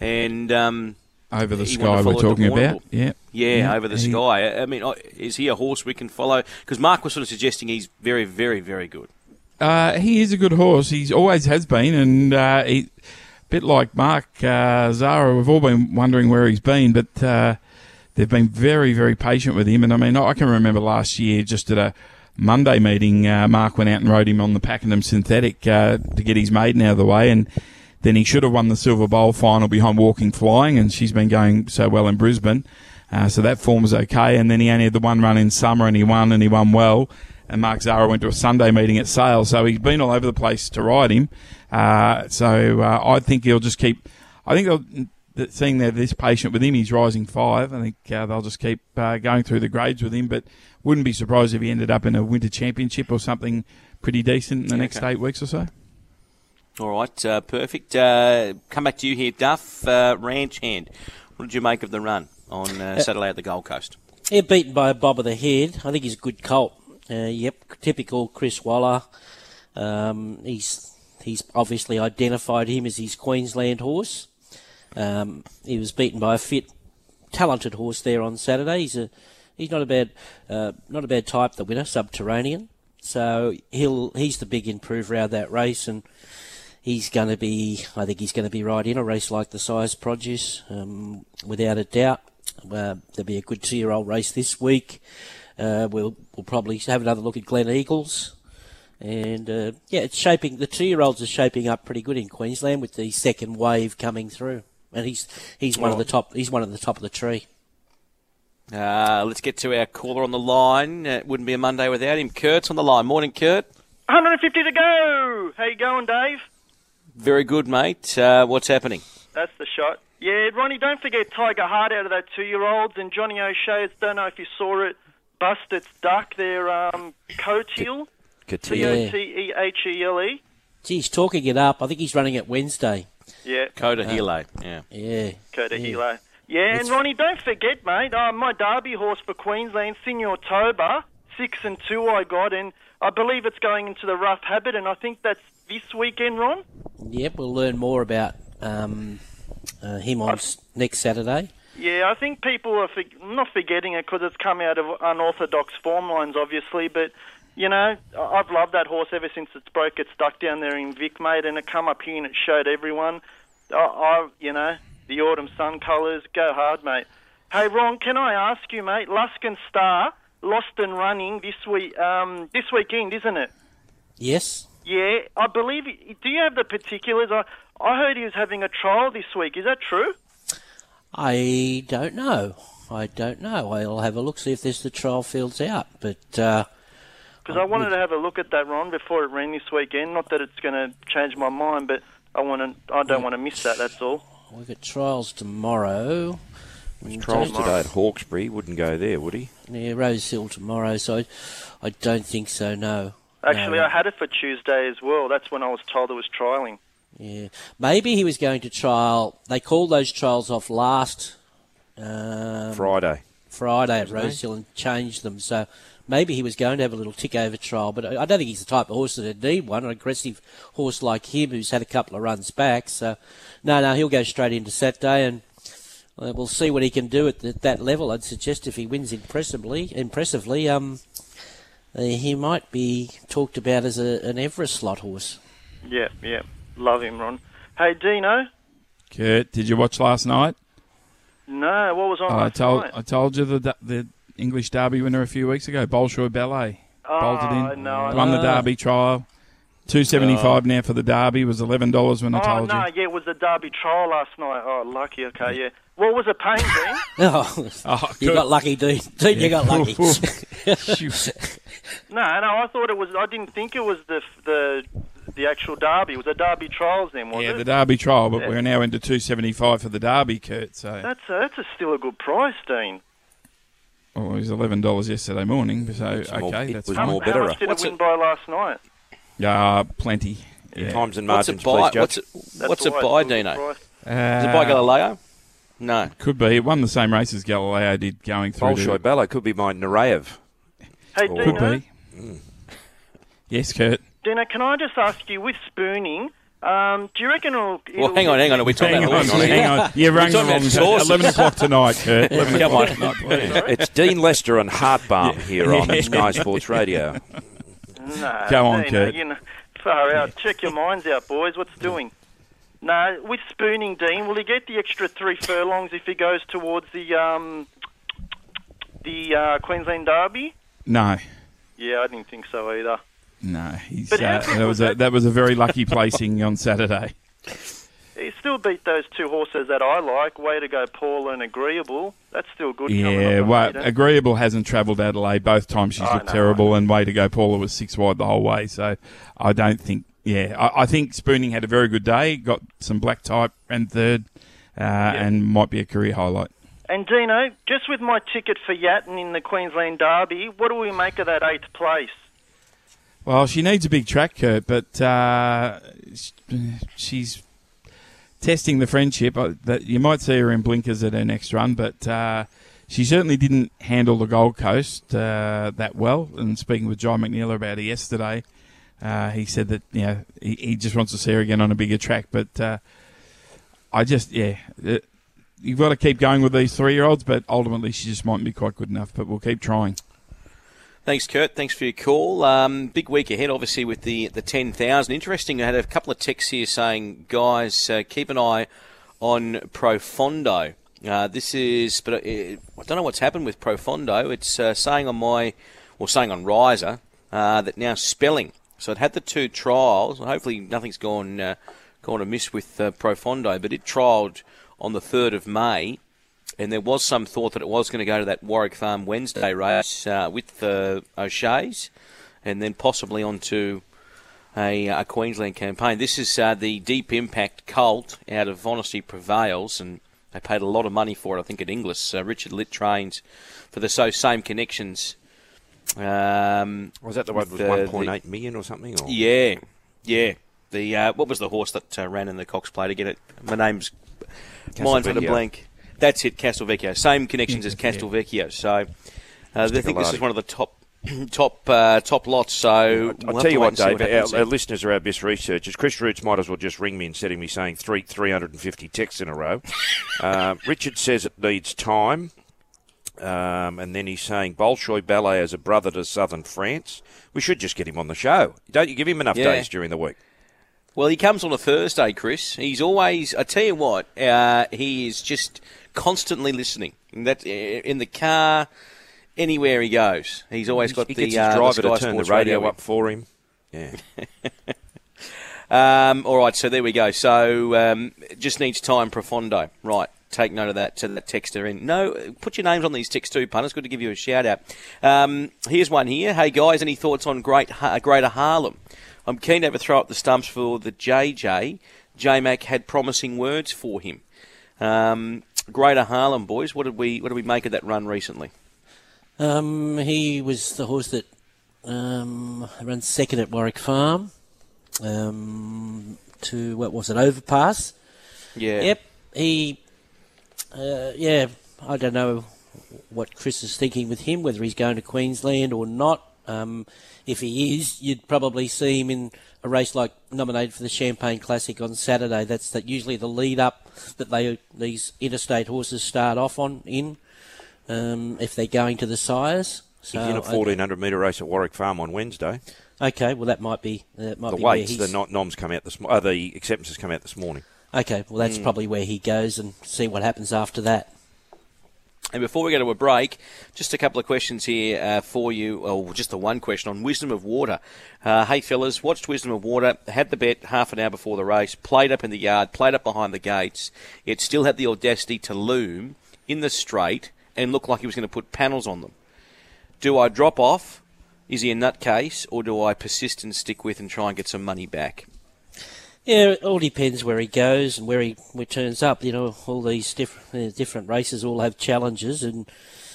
and um, Over the he sky we're follow it to talking about. Yeah. yeah, Yeah, over the he- sky. I I mean, is he a horse we can follow? Because Mark was sort of suggesting he's very, very, very good. Uh, he is a good horse. He's always has been, and uh, he, a bit like Mark uh, Zahra, we've all been wondering where he's been, but uh, they've been very, very patient with him. And I mean, I can remember last year, just at a Monday meeting, uh, Mark went out and rode him on the Pakenham synthetic uh, to get his maiden out of the way, and then he should have won the Silver Bowl final behind Walking Flying, and she's been going so well in Brisbane. Uh, so that form was okay, and then he only had the one run in summer, and he won, and he won well. And Mark Zahra went to a Sunday meeting at Sale, so he's been all over the place to ride him. Uh, so uh, I think he'll just keep. I think they'll, that seeing they're this patient with him, he's rising five. I think uh, they'll just keep uh, going through the grades with him. But wouldn't be surprised if he ended up in a winter championship or something pretty decent in the next Okay. eight weeks or so. All right, uh, perfect. Uh, come back to you here, Duff. Uh, Ranch Hand. What did you make of the run on uh, Saturday at the Gold Coast? Yeah, beaten by a bob of the head. I think he's a good colt. Uh, yep, typical Chris Waller. Um, he's he's obviously identified him as his Queensland horse. Um, he was beaten by a fit, talented horse there on Saturday. He's a he's not a bad uh, not a bad type. The winner, Subterranean. So he'll he's the big improver out of that race, and he's going to be. I think he's going to be right in a race like the Sires Produce, um, without a doubt. Uh, there'll be a good two-year-old race this week. Uh, we'll we'll probably have another look at Gleneagles. And uh, yeah, it's shaping. The two-year-olds are shaping up pretty good in Queensland with the second wave coming through, and he's he's one of the top. He's one of the top of the tree. Uh, let's get to our caller on the line. Uh, it wouldn't be a Monday without him. Kurt's on the line. Morning, Kurt. 150 to go. How you going, Dave? Very good, mate. Uh, what's happening? That's the shot. Yeah, Ronnie, don't forget Tiger Heart out of that two-year-olds and Johnny O'Shea. Don't know if you saw it. Bust its duck. Their um, coat heel. C O T E H E L E. Gee, he's talking it up. I think he's running it Wednesday. Yeah. Coda Uh, Hilo. Yeah. Yeah. Coda yeah. Hilo. Yeah, and Ronnie, don't forget, mate, uh, my Derby horse for Queensland, Senior Toba, six and two I got, and I believe it's going into the rough habit, and I think that's this weekend, Ron. Yep, we'll learn more about um, uh, him on s- next Saturday. Yeah, I think people are for, not forgetting it because it's come out of unorthodox form lines, obviously. But you know, I've loved that horse ever since it's broke its duck down there in Vic, mate, and it come up here and it showed everyone. I, I you know, the autumn sun colours, go hard, mate. Hey, Ron, can I ask you, mate? Luskin Star lost and running this week, um, this weekend, isn't it? Yes. Yeah, I believe. Do you have the particulars? I I heard he was having a trial this week. Is that true? I don't know. I don't know. I'll have a look see if there's the trial fields out. But uh, Because I wanted to have a look at that, Ron, before it ran this weekend. Not that it's going to change my mind, but I want to. I don't want to miss that. That's all. we've got trials tomorrow. Trials Don't- today at Hawkesbury. Wouldn't go there, would he? Yeah, Rose Hill tomorrow. So I, I don't think so. No. Actually, No. I had it for Tuesday as well. That's when I was told it was trialing. Yeah, maybe he was going to trial. They called those trials off last um, Friday. Friday at Rosehill and changed them. So maybe he was going to have a little tick over trial. But I I don't think he's the type of horse that would need one. An aggressive horse like him who's had a couple of runs back. So no, no, he'll go straight into Saturday and. uh, We'll see what he can do at th- that level. I'd suggest if he wins impressively, impressively, um, uh, he might be talked about as a, an Everest slot horse. Yeah, yeah. Love him, Ron. Hey, Dino. Kurt, did you watch last night? No, what was on Oh, I told night? I told you the the English Derby winner a few weeks ago, Bolshoi Ballet, bolted Oh, in, no, I won the. Derby trial. Two seventy five now for the Derby was eleven dollars when I oh told no, you. No, yeah, it was the Derby trial last night. Oh, lucky. Okay, yeah. What was it paying, Dean? Oh, Oh, you got lucky, Dean. Dean, you got lucky. no, no, I thought it was. I didn't think it was the the the actual Derby. It was the Derby trials then, was Yeah, it? the Derby trial, but Yeah. we're now into two seventy five for the Derby, Kurt. So That's a, that's a still a good price, Dean. oh, it was eleven dollars yesterday morning. So It's more- okay, it that's was fine. more How better. much did What's it win it- by last night? Yeah, plenty. Yeah. Times and What's margins, it by? please, What's Judge. it, That's what's it why it's by, a good Dino? price. Is it by Uh, Galileo? No. Could be. It won the same race as Galileo did going through. Bolshoi to, Ballet could be my Nureyev. Hey, Or- could Dino. be. Yes, Kurt. Dino, can I just ask you with spooning? Um, do you reckon it'll? Well, it'll hang on, hang on. Are we talking Hang about on, horses? hang on. You We're rang the talking wrong about time. horses. Eleven o'clock tonight, Kurt. Eleven Come o'clock on. tonight. It's Dean Lester and Heartbalm here on Sky Sports Radio. No, Go on, Dino, Kurt. You know, far out. Check your minds out, boys. What's doing? No, with spooning, Dean, will he get the extra three furlongs if he goes towards the um, the uh, Queensland Derby? No, Yeah, I didn't think so either. No. He's, uh, that was a, that? was a very lucky placing on Saturday. He still beat those two horses that I like. Way to go, Paul and Agreeable. That's still good. Yeah, well, agreeable hasn't travelled Adelaide both times. She's I looked know, terrible, and way to go, Paula was six wide the whole way. So I don't think. Yeah, I, I think Spooning had a very good day. Got some black type and third, uh, and might be a career highlight. And Dino, just with my ticket for Yatton in the Queensland Derby, what do we make of that eighth place? Well, she needs a big track, Kurt, but uh, she's testing the friendship. Uh, That you might see her in blinkers at her next run, but uh, she certainly didn't handle the Gold Coast uh, that well. And speaking with John McNeil about it yesterday, uh, he said that you know, he, he just wants to see her again on a bigger track. But uh, I just, yeah, you've got to keep going with these three-year-olds, but ultimately she just mightn't be quite good enough. But we'll keep trying. Thanks, Kurt. Thanks for your call. Um, big week ahead, obviously, with the the ten thousand. Interesting. I had a couple of texts here saying, guys, uh, keep an eye on Profondo. Uh, this is, but uh, I don't know what's happened with Profondo. It's uh, saying on my, or saying on Riser, uh, that now spelling So it had the two trials. Hopefully nothing's gone uh, gone amiss with Profondo, but it trialled on the 3rd of May, and there was some thought that it was going to go to that Warwick Farm Wednesday race uh, with the O'Shea's, and then possibly onto a, a Queensland campaign. This is uh, the Deep Impact Colt out of Honesty Prevails, and they paid a lot of money for it, I think, at Inglis. Uh, Richard Litt trains for the so same connections. Um, Was that the one with with 1.8 million or something? Or? Yeah, yeah. The uh, what was the horse that uh, ran in the Cox Plate again? It my name's mine's at a blank. That's it, Castelvecchio. Same connections as Castelvecchio. So uh, I think this is one of the top top uh, top lots. So I'll we'll tell you what, Dave. happens our, our listeners are our best researchers. Chris Roots might as well just ring me instead of me saying three 350 texts in a row. um, Richard says it needs time. Um, and then he's saying Bolshoi Ballet as a brother to Southern France. We should just get him on the show. Don't you give him enough Yeah. days during the week? Well, he comes on a Thursday, Chris. He's always. I tell you what, uh, he is just constantly listening. And That in the car, anywhere he goes, he's always got he the, gets uh, driver Sky to turn the Sports radio up for him. Yeah. Um, all right, so there we go. So um, just needs time, Profondo. Right, take note of that. To that texter in. No, put your names on these texts too, pun. It's good to give you a shout out. Um, here's one here. Hey guys, any thoughts on Great Greater Harlem? I'm keen to have a throw up the stumps for the JJ. J Mac had promising words for him. Um, Greater Harlem boys, what did we what did we make of that run recently? Um, he was the horse that um, runs second at Warwick Farm um, to what was it overpass? Yeah. Yep. He. Uh, yeah. I don't know what Chris is thinking with him, whether he's going to Queensland or not. Um, if he is, you'd probably see him in a race like nominated for the Champagne Classic on Saturday. That's that usually the lead up that they these interstate horses start off on in. Um, if they're going to the sires, so He's in a 1400 metre race at Warwick Farm on Wednesday. Okay, well that might be that might the be where weights, the noms come out this uh, the acceptances come out this morning. Okay, well that's Mm. probably where he goes and see what happens after that. And before we go to a break, just a couple of questions here uh, for you, or just the one question on Wisdom of Water. Uh, hey, fellas, watched Wisdom of Water, had the bet half an hour before the race, played up in the yard, played up behind the gates. It still had the audacity to loom in the straight and look like he was going to put panels on them. Do I drop off? Is he a nutcase, or do I persist and stick with and try and get some money back? Yeah, it all depends where he goes and where he, where he turns up. You know, all these different uh, different races all have challenges, and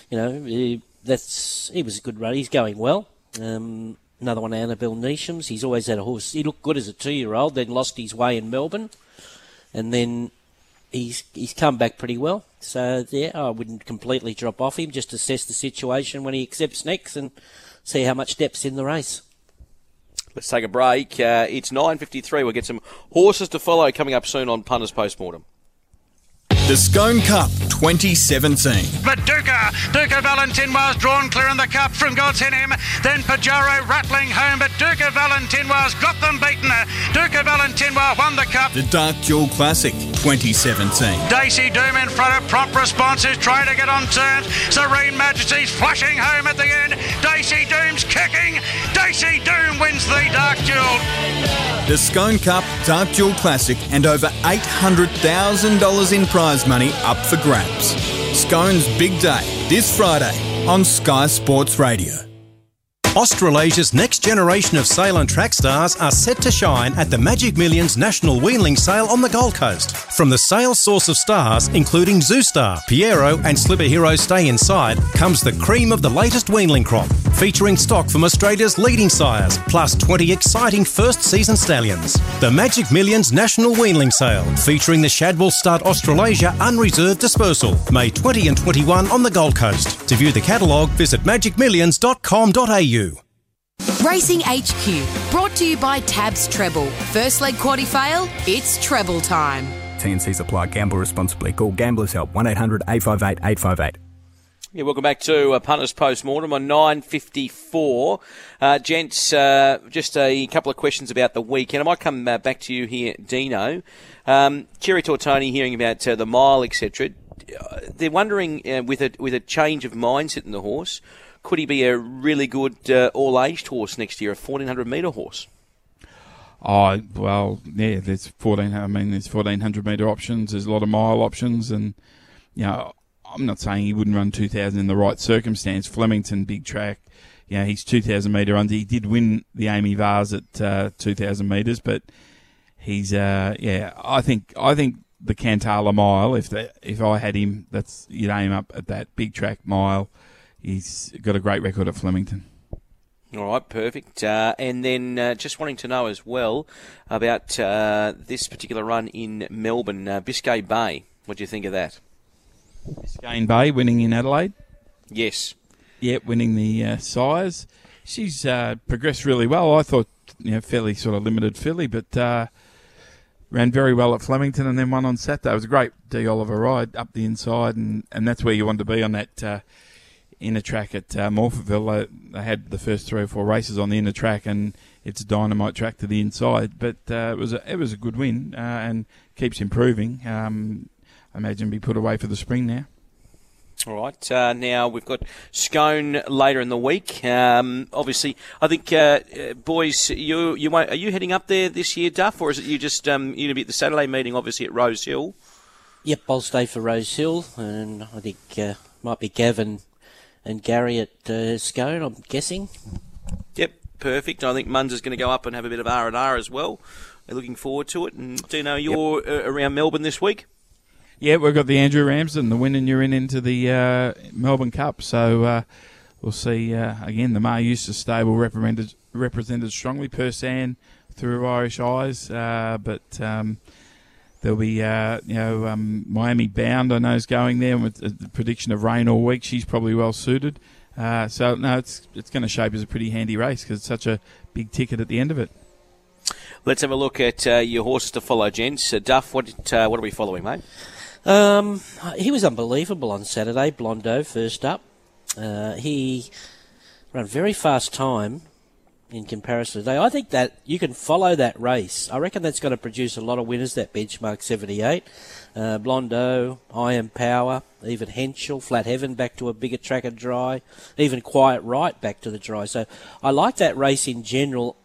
you know he, that's he was a good run. He's going well. Um, another one, Annabel Neasham's. He's always had a horse. He looked good as a two-year-old, then lost his way in Melbourne, and then he's he's come back pretty well. So yeah, I wouldn't completely drop off him. Just assess the situation when he accepts next and see how much depth's in the race. Let's take a break. Uh, it's 9.53. We'll get some horses to follow coming up soon on Punters Postmortem. The Scone Cup 2017. But Duca, Duca Valentin was drawn clear in the cup from God's in him. Then Pajaro rattling home, but Duca Valentin was got them beaten. Duca Valentin won the cup. The Dark Jewel Classic 2017. Daisy Doom in front of prompt responses, trying to get on turns. Serene Majesty's flashing home at the end. Daisy Doom's kicking. Daisy Doom wins the Dark Jewel. The Scone Cup Dark Jewel Classic and over $800,000 in prize money up for grabs. Scone's big day this Friday on Sky Sports Radio. Australasia's next generation of sail and track stars are set to shine at the Magic Millions National Weanling Sale on the Gold Coast. From the sale source of stars, including Zoustar, Pierro, and Slipper Hero Stay Inside, comes the cream of the latest weanling crop, featuring stock from Australia's leading sires, plus 20 exciting first season stallions. The Magic Millions National Weanling Sale, featuring the Shadwell Stud Australasia Unreserved Dispersal, May 20 and 21 on the Gold Coast. To view the catalogue, visit magicmillions.com.au. Racing HQ, brought to you by Tabs Treble. First leg quaddy fail, it's treble time. TNC's apply. Gamble responsibly. Call Gamblers Help 1 800 858 858. Yeah, welcome back to uh, Punters Postmortem on 9.54. Uh, gents, uh, just a couple of questions about the weekend. I might come uh, back to you here, Dino. Um, Cherry Tortoni hearing about uh, the mile, etc. Uh, They're wondering, uh, with, a, with a change of mindset in the horse, could he be a really good uh, all-aged horse next year, a 1400 metre horse? Oh well, yeah. There's fourteen. I mean, there's fourteen hundred meter options. There's a lot of mile options, and you know, I'm not saying he wouldn't run two thousand in the right circumstance. Flemington, big track. You know, he's two thousand meter under. He did win the AAMI Vase at uh, two thousand meters, but he's uh, yeah. I think I think the Cantala mile. If if I had him, that's you'd aim up at that big track mile. He's got a great record at Flemington. All right, perfect. Uh, and then uh, just wanting to know as well about uh, this particular run in Melbourne, uh, Biscay Bay. What do you think of that? Biscayne Bay winning in Adelaide. Yes. Yep, winning the uh, size. She's uh, progressed really well. I thought, you know, fairly sort of limited filly, but uh, ran very well at Flemington and then won on Saturday. It was a great D. Oliver ride up the inside, and, and that's where you want to be on that uh, inner track at uh, Morphettville. Uh, they had the first three or four races on the inner track, and it's a dynamite track to the inside. But uh, it was a, it was a good win uh, and keeps improving. Um, I imagine be put away for the spring now. All right. Uh, now we've got Scone later in the week. Um, obviously, I think uh, uh, boys, you you won't, are you heading up there this year, Duff, or is it you just um, you going to be at the Saturday meeting, obviously at Rose Hill? Yep, I'll stay for Rose Hill, and I think uh, might be Gavin and Gary at uh, Scone. I'm guessing. Yep, perfect. I think Munns is going to go up and have a bit of R and R as well. We're looking forward to it. And do you know you're yep. uh, around Melbourne this week? Yeah, we've got the Andrew Ramsden, the win, and you're in into the uh, Melbourne Cup. So uh, we'll see uh, again. The Maher Eustace stable represented represented strongly. Persan through Irish eyes, uh, but um, there'll be uh, you know um, Miami Bound. I know is going there with the prediction of rain all week. She's probably well suited. Uh, so no, it's it's going to shape as a pretty handy race because it's such a big ticket at the end of it. Let's have a look at uh, your horses to follow, gents. Uh, Duff, what uh, what are we following, mate? Um, he was unbelievable on Saturday. Blondo first up. Uh, he ran very fast time in comparison today. I think that you can follow that race. I reckon that's going to produce a lot of winners. That benchmark 78. Uh, Blondo, Iron Power, even Henschel, Flat Heaven back to a bigger track and dry, even Quiet Right back to the dry. So I like that race in general.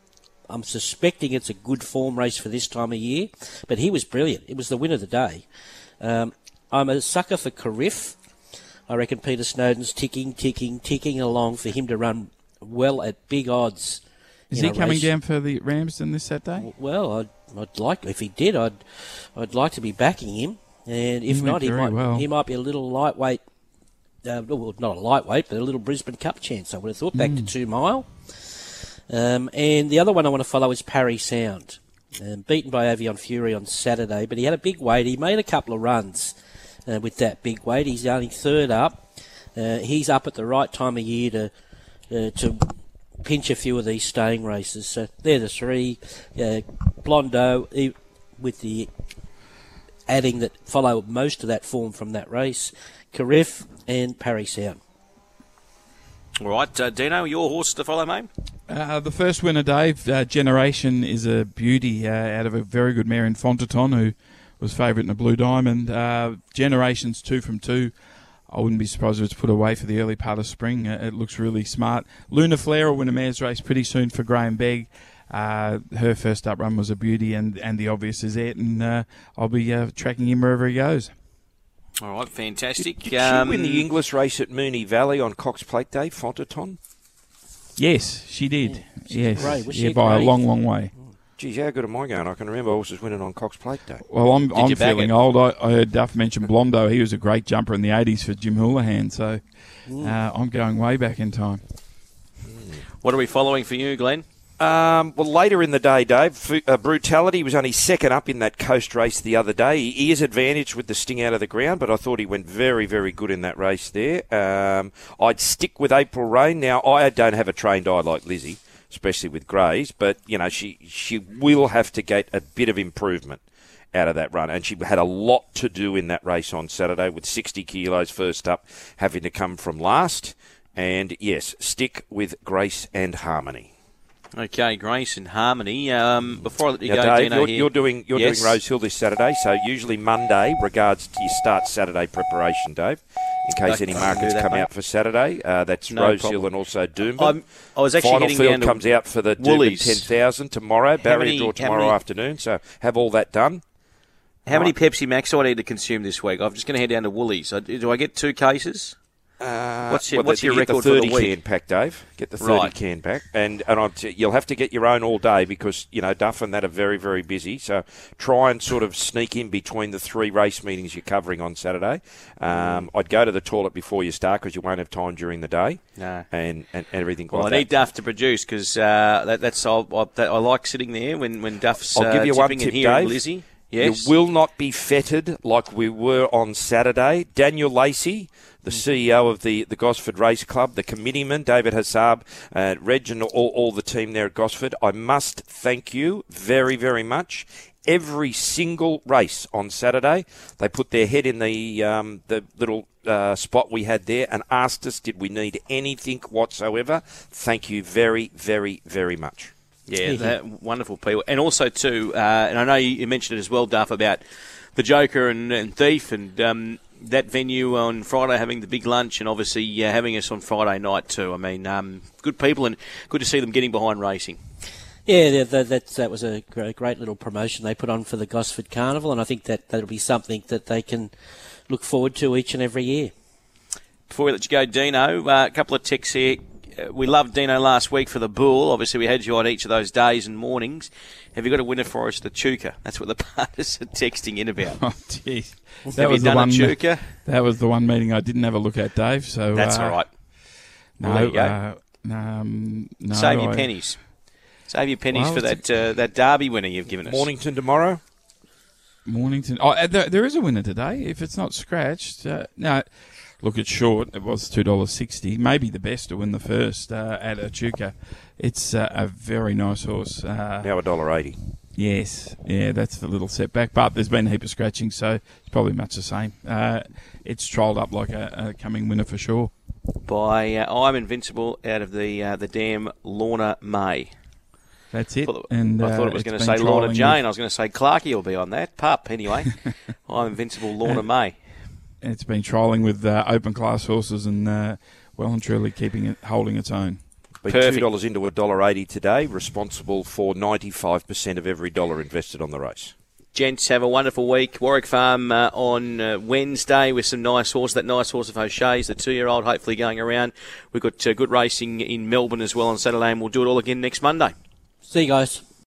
I'm suspecting it's a good form race for this time of year, but he was brilliant. It was the win of the day. Um, I'm a sucker for Carif. I reckon Peter Snowden's ticking, ticking, ticking along for him to run well at big odds. Is he coming race. down for the Ramsden this Saturday? Well, I'd, I'd like if he did, I'd I'd like to be backing him, and if he not, he might well. he might be a little lightweight. Uh, well, not a lightweight, but a little Brisbane Cup chance. I would have thought back mm. to two mile. Um, and the other one I want to follow is Parry Sound. Um, beaten by Avion Fury on Saturday, but he had a big weight. He made a couple of runs uh, with that big weight. He's only third up. Uh, he's up at the right time of year to uh, to pinch a few of these staying races. So they're the three. Uh, Blondo with the adding that follow most of that form from that race. Carif and Parry Sound. All right, uh, Dino, your horse to follow, mate? Uh, the first winner, Dave, uh, Generation, is a beauty uh, out of a very good mare in Fontiton who was favourite in the Blue Diamond. Uh, Generation's two from two. I wouldn't be surprised if it's put away for the early part of spring. Uh, it looks really smart. Luna Flair will win a mare's race pretty soon for Graham Begg. her first up run was a beauty, and, and the obvious is it, and I'll be tracking him wherever he goes. All right, fantastic. Did, did um, she win the English race at Moonee Valley on Cox Plate Day, Fontiton? Yes, she did. Yeah, yes, yeah, by a long, long way. Geez, how good am I going? I can remember horses winning on Cox Plate Day. Well, I'm, I'm feeling old. I, I, heard Duff mention Blondo. He was a great jumper in the 80s for Jim Houlihan, so mm. uh, I'm going way back in time. What are we following for you, Glenn? Um, well, later in the day, Dave, uh, Brutality was only second up in that coast race the other day. He, he is advantaged with the sting out of the ground, but I thought he went very, very good in that race there. Um, I'd stick with April Rain. Now, I don't have a trained eye like Lizzie, especially with greys, but, you know, she, she will have to get a bit of improvement out of that run. And she had a lot to do in that race on Saturday with 60 kilos first up, having to come from last. And yes, stick with Grace and Harmony. Okay, Grace and Harmony. Um, before I let you now, go, Dave, Dino you're, here. you're doing you're yes. doing Rose Hill this Saturday, so usually Monday regards to your start Saturday preparation, Dave. In case I any markets that, come mate. out for Saturday. Uh, that's No Rosehill problem. and also Doomben. I was actually Final field comes out for the Doomben Woolies. 10,000 tomorrow. Barrier many- draw tomorrow many- afternoon. So have all that done. How many Pepsi Max do I need to consume this week? I'm just going to head down to Woolies. Do I get two cases? Uh, what's your, well, what's the- your record the 30 for the week? can pack, Dave. Get the 30 Right. can pack, and and I'll you'll have to get your own all day because you know Duff and that are very very busy. So try and sort of sneak in between the three race meetings you're covering on Saturday. Um, I'd go to the toilet before you start because you won't have time during the day. No. and, and everything Well, like I that. need Duff to produce because uh, that, that's I, I, that, I like sitting there when when Duff's I'll give uh, you one tipping tip, and Dave. Lizzie. Yes. You will not be fettered like we were on Saturday. Daniel Lacey, the CEO of the, the Gosford Race Club, the committeeman, David Hassab, uh, Reg, and all, all the team there at Gosford, I must thank you very, very much. Every single race on Saturday, they put their head in the um, the little uh, spot we had there and asked us, did we need anything whatsoever? Thank you very, very, very much. Yeah, that, wonderful people, and also too, uh, and I know you, mentioned it as well, Duff, about the Joker and, and Thief, and um, that venue on Friday having the big lunch, and obviously uh, having us on Friday night too. I mean, um, good people, and good to see them getting behind racing. Yeah, that, that, that, that was a great, great little promotion they put on for the Gosford Carnival, and I think that that'll be something that they can look forward to each and every year. Before we let you go, Dino, uh, a couple of texts here. Uh, we loved Dino last week for the bull. Obviously, we had you on each of those days and mornings. Have you got a winner for us, the Chuka? That's what the partners are texting in about. Oh, jeez. Have That you was the one. a Chuka? That was the one meeting I didn't have a look at, Dave. So That's uh, all right. No, Well, there you go. uh, um, no, Save your I- pennies. Save your pennies Well, for it's that uh, that Derby winner you've given us. Mornington tomorrow. Mornington. Oh, uh, there, there is a winner today. If it's not scratched, uh, no. Look, it's short. It was two dollars sixty. Maybe the best to win the first uh, at Echuca. It's uh, a very nice horse. Uh, Now a dollar eighty. Yes, yeah, that's the little setback. But there's been a heap of scratching, so it's probably much the same. Uh, it's trolled up like a, a coming winner for sure. By uh, I'm Invincible out of the uh, the damn Lorna May. That's it. Thought- and I thought uh, it was going to say Lorna Jane. with- I was going to say Clarkey will be on that. Pup, anyway. I'm Invincible Lorna May. It's been trialling with uh, open class horses and uh, well and truly keeping it holding its own. Been Perfect. two dollars into a dollar eighty today, responsible for ninety five percent of every dollar invested on the race. Gents, have a wonderful week. Warwick Farm uh, on uh, Wednesday with some nice horse. That nice horse of O'Shea's, the two-year-old, hopefully going around. We've got uh, good racing in Melbourne as well on Saturday, and we'll do it all again next Monday. See you guys.